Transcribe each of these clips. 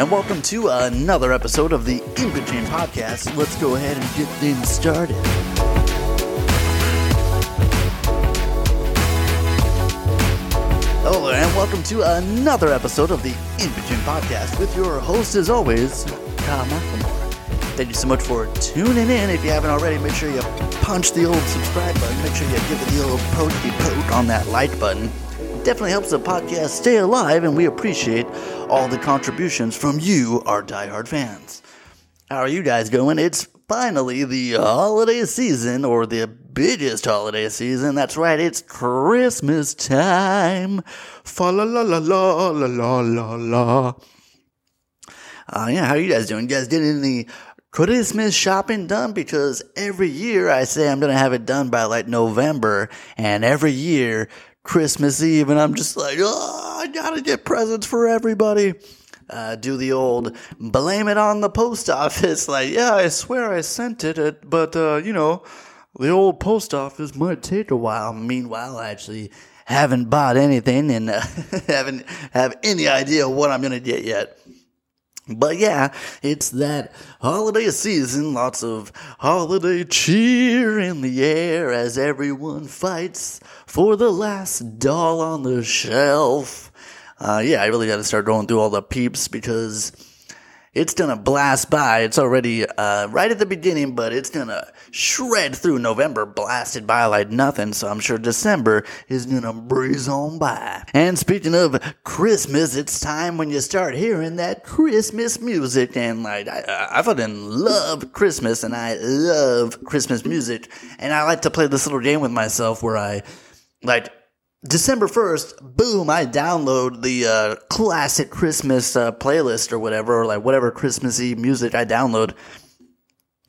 and welcome to another episode of the In Podcast. Let's go ahead and get things started. Hello, and welcome to another episode of the In Podcast with your host, as always, Kyle McLemore. Thank you so much for tuning in. If you haven't already, make sure you punch the old subscribe button. Make sure you give it the old pokey poke on that like button definitely helps the podcast stay alive, and we appreciate all the contributions from you, our diehard fans. How are you guys going? It's finally the holiday season, or the biggest holiday season. That's right, it's Christmas time. Fa la la la la la la la la. Uh, yeah, how are you guys doing? You guys getting any Christmas shopping done? Because every year I say I'm going to have it done by like November, and every year Christmas Eve, and I'm just like, oh, I gotta get presents for everybody. Uh, do the old blame it on the post office. Like, yeah, I swear I sent it, but, uh, you know, the old post office might take a while. Meanwhile, I actually haven't bought anything and uh, haven't have any idea what I'm gonna get yet. But yeah, it's that holiday season. Lots of holiday cheer in the air as everyone fights for the last doll on the shelf. Uh, yeah, I really got to start going through all the peeps because it's gonna blast by. It's already uh, right at the beginning, but it's gonna shred through November, blasted by like nothing. So I'm sure December is gonna breeze on by. And speaking of Christmas, it's time when you start hearing that Christmas music. And like I, I fucking love Christmas, and I love Christmas music. And I like to play this little game with myself where I like December 1st, boom, I download the uh, classic Christmas uh, playlist or whatever, or like whatever Christmassy music I download.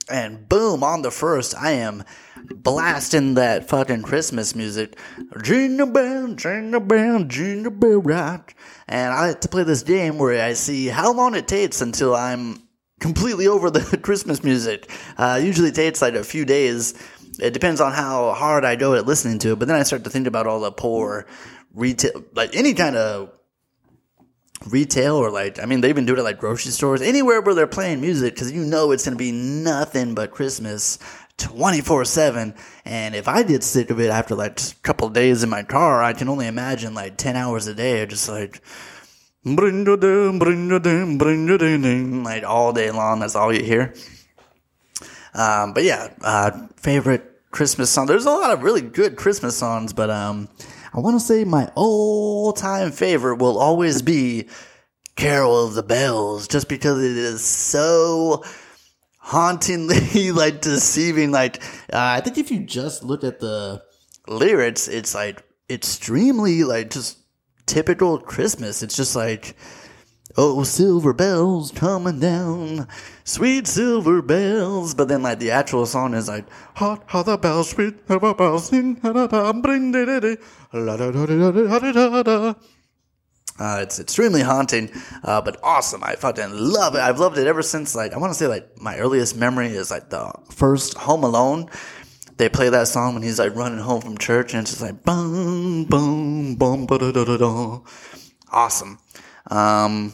And boom, on the 1st, I am blasting that fucking Christmas music. Jingle bell, jingle bell, jingle bell rock. And I like to play this game where I see how long it takes until I'm completely over the Christmas music. Uh, usually takes like a few days it depends on how hard I go at listening to it. But then I start to think about all the poor retail, like any kind of retail or like, I mean, they even do it at like grocery stores, anywhere where they're playing music because you know it's going to be nothing but Christmas 24 7. And if I get sick of it after like a couple days in my car, I can only imagine like 10 hours a day, just like, like all day long. That's all you hear. Um, but yeah, uh, favorite Christmas song. There's a lot of really good Christmas songs, but um, I want to say my all time favorite will always be Carol of the Bells, just because it is so hauntingly like deceiving. Like, uh, I think if you just look at the lyrics, it's like extremely like just typical Christmas. It's just like, Oh, silver bells coming down, sweet silver bells. But then, like, the actual song is like, hot, hot the bells, sweet silver bells, sing, da da da, bring, da da da, la da da da da da da uh, it's extremely haunting, uh, but awesome. I fucking love it. I've loved it ever since, like, I want to say, like, my earliest memory is, like, the first Home Alone. They play that song when he's, like, running home from church, and it's just like, boom, boom, boom, ba da da da da. Awesome. Um,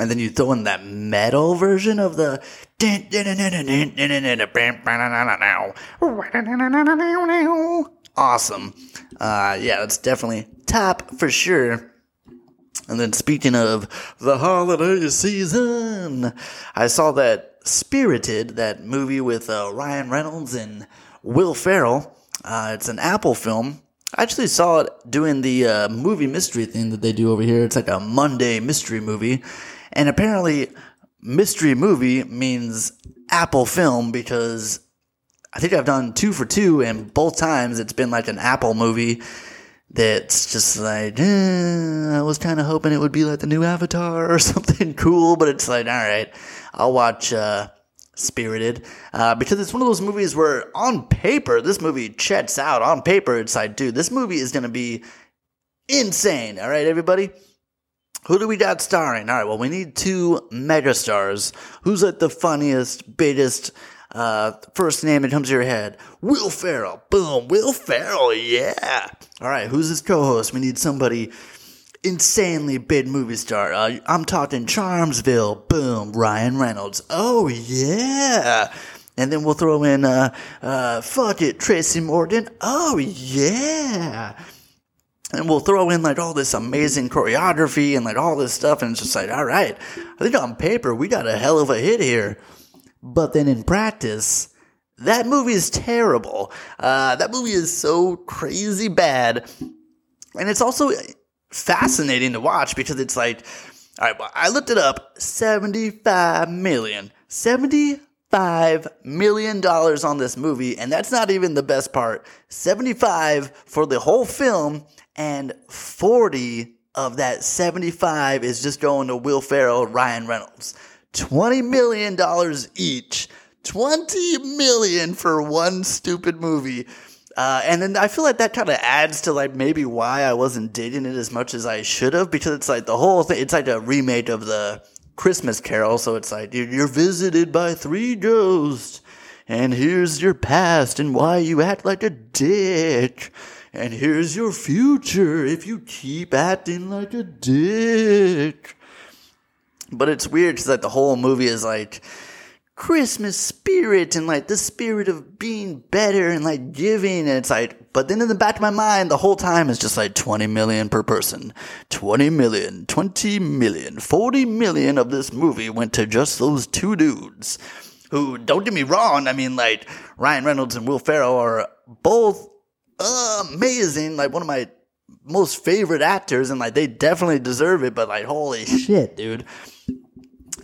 and then you throw in that metal version of the awesome uh, yeah it's definitely top for sure and then speaking of the holiday season i saw that spirited that movie with uh, ryan reynolds and will ferrell uh, it's an apple film I actually saw it doing the uh, movie mystery thing that they do over here. It's like a Monday mystery movie. And apparently, mystery movie means Apple film because I think I've done two for two, and both times it's been like an Apple movie that's just like, eh, I was kind of hoping it would be like the new Avatar or something cool, but it's like, all right, I'll watch uh, Spirited uh, because it's one of those movies where on paper, this movie checks out. On paper, it's like, dude, this movie is going to be insane. All right, everybody? Who do we got starring? All right, well, we need two megastars. Who's like the funniest, biggest, uh, first name that comes to your head? Will Ferrell. Boom, Will Ferrell, yeah. All right, who's his co host? We need somebody insanely big movie star. Uh, I'm talking Charmsville. Boom, Ryan Reynolds. Oh yeah. And then we'll throw in, uh, uh, fuck it, Tracy Morgan. Oh yeah. And we'll throw in like all this amazing choreography and like all this stuff. And it's just like, all right, I think on paper we got a hell of a hit here. But then in practice, that movie is terrible. Uh, that movie is so crazy bad. And it's also fascinating to watch because it's like, all right, well, I looked it up 75 million. 75 million dollars on this movie, and that's not even the best part. 75 for the whole film, and 40 of that 75 is just going to Will Ferrell Ryan Reynolds. 20 million dollars each. 20 million for one stupid movie. Uh, and then I feel like that kind of adds to like maybe why I wasn't dating it as much as I should have because it's like the whole thing. It's like a remake of the Christmas Carol, so it's like you're visited by three ghosts, and here's your past and why you act like a dick, and here's your future if you keep acting like a dick. But it's weird because like the whole movie is like Christmas spirit and like the spirit of being better and like giving. And it's like, but then in the back of my mind, the whole time is just like 20 million per person. 20 million, 20 million, 40 million of this movie went to just those two dudes who, don't get me wrong, I mean, like Ryan Reynolds and Will Ferrell are both amazing. Like one of my most favorite actors and like they definitely deserve it, but like holy shit, dude.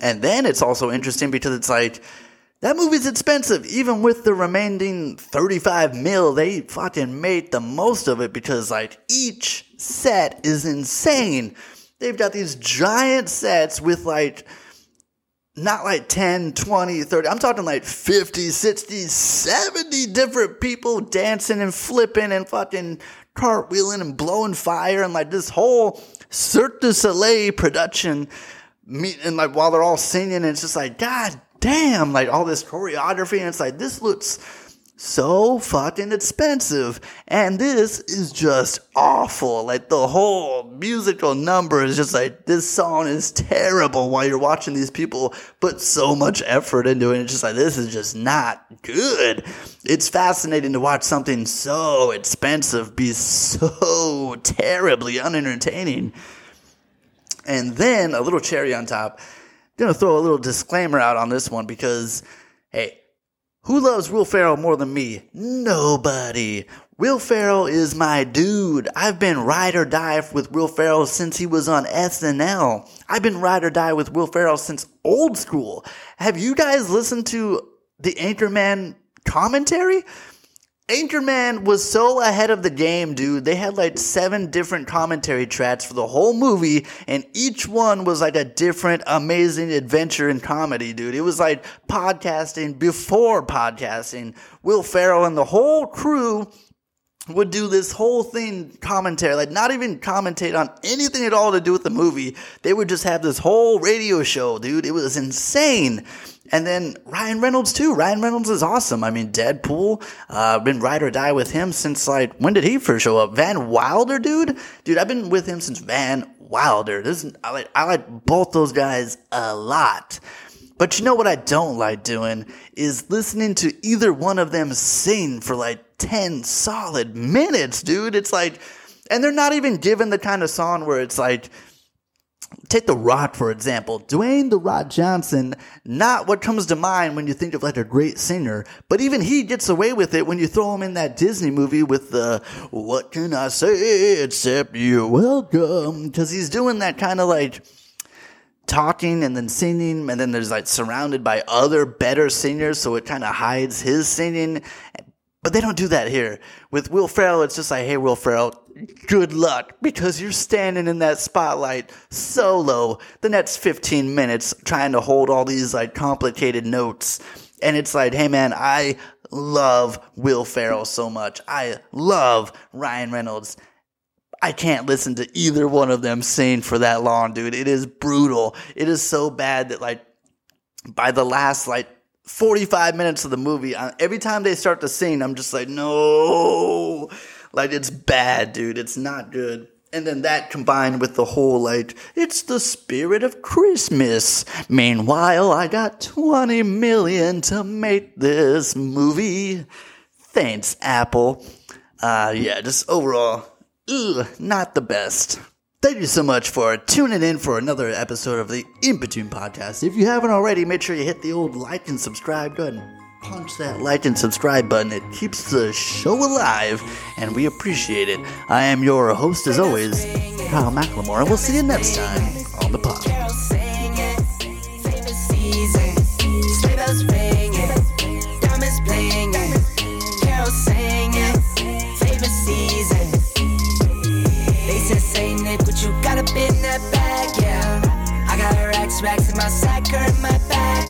And then it's also interesting because it's like, that movie's expensive. Even with the remaining 35 mil, they fucking made the most of it because like each set is insane. They've got these giant sets with like, not like 10, 20, 30. I'm talking like 50, 60, 70 different people dancing and flipping and fucking cartwheeling and blowing fire and like this whole Cirque du Soleil production meet and like while they're all singing, and it's just like, God damn, like all this choreography, and it's like this looks so fucking expensive. And this is just awful. Like the whole musical number is just like this song is terrible while you're watching these people put so much effort into it. It's just like this is just not good. It's fascinating to watch something so expensive be so terribly unentertaining. And then a little cherry on top. Gonna throw a little disclaimer out on this one because, hey, who loves Will Ferrell more than me? Nobody. Will Ferrell is my dude. I've been ride or die with Will Ferrell since he was on SNL. I've been ride or die with Will Ferrell since old school. Have you guys listened to the Anchorman commentary? Anchorman was so ahead of the game, dude. They had like seven different commentary tracks for the whole movie, and each one was like a different, amazing adventure in comedy, dude. It was like podcasting before podcasting. Will Ferrell and the whole crew would do this whole thing commentary, like not even commentate on anything at all to do with the movie. They would just have this whole radio show, dude. It was insane. And then Ryan Reynolds too. Ryan Reynolds is awesome. I mean, Deadpool. Uh, been ride or die with him since like when did he first show up? Van Wilder, dude. Dude, I've been with him since Van Wilder. This is, I like I like both those guys a lot. But you know what I don't like doing is listening to either one of them sing for like 10 solid minutes, dude. It's like, and they're not even given the kind of song where it's like, Take The Rock, for example. Dwayne The Rock Johnson, not what comes to mind when you think of like a great singer, but even he gets away with it when you throw him in that Disney movie with the, what can I say except you're welcome? Cause he's doing that kind of like, talking and then singing and then there's like surrounded by other better singers so it kind of hides his singing but they don't do that here with will ferrell it's just like hey will ferrell good luck because you're standing in that spotlight solo the next 15 minutes trying to hold all these like complicated notes. And it's like, hey man, I love Will Ferrell so much. I love Ryan Reynolds. I can't listen to either one of them sing for that long, dude. It is brutal. It is so bad that like by the last like 45 minutes of the movie, every time they start to sing, I'm just like, no like it's bad, dude. It's not good. And then that combined with the whole, like, it's the spirit of Christmas. Meanwhile, I got 20 million to make this movie. Thanks, Apple. Uh, yeah, just overall, ugh, not the best. Thank you so much for tuning in for another episode of the In-Between Podcast. If you haven't already, make sure you hit the old like and subscribe button. Punch that like and subscribe button. It keeps the show alive, and we appreciate it. I am your host, as always, Kyle McLemore, and we'll see you next time on the pod. in that bag, yeah. I got racks, racks in my sack or in my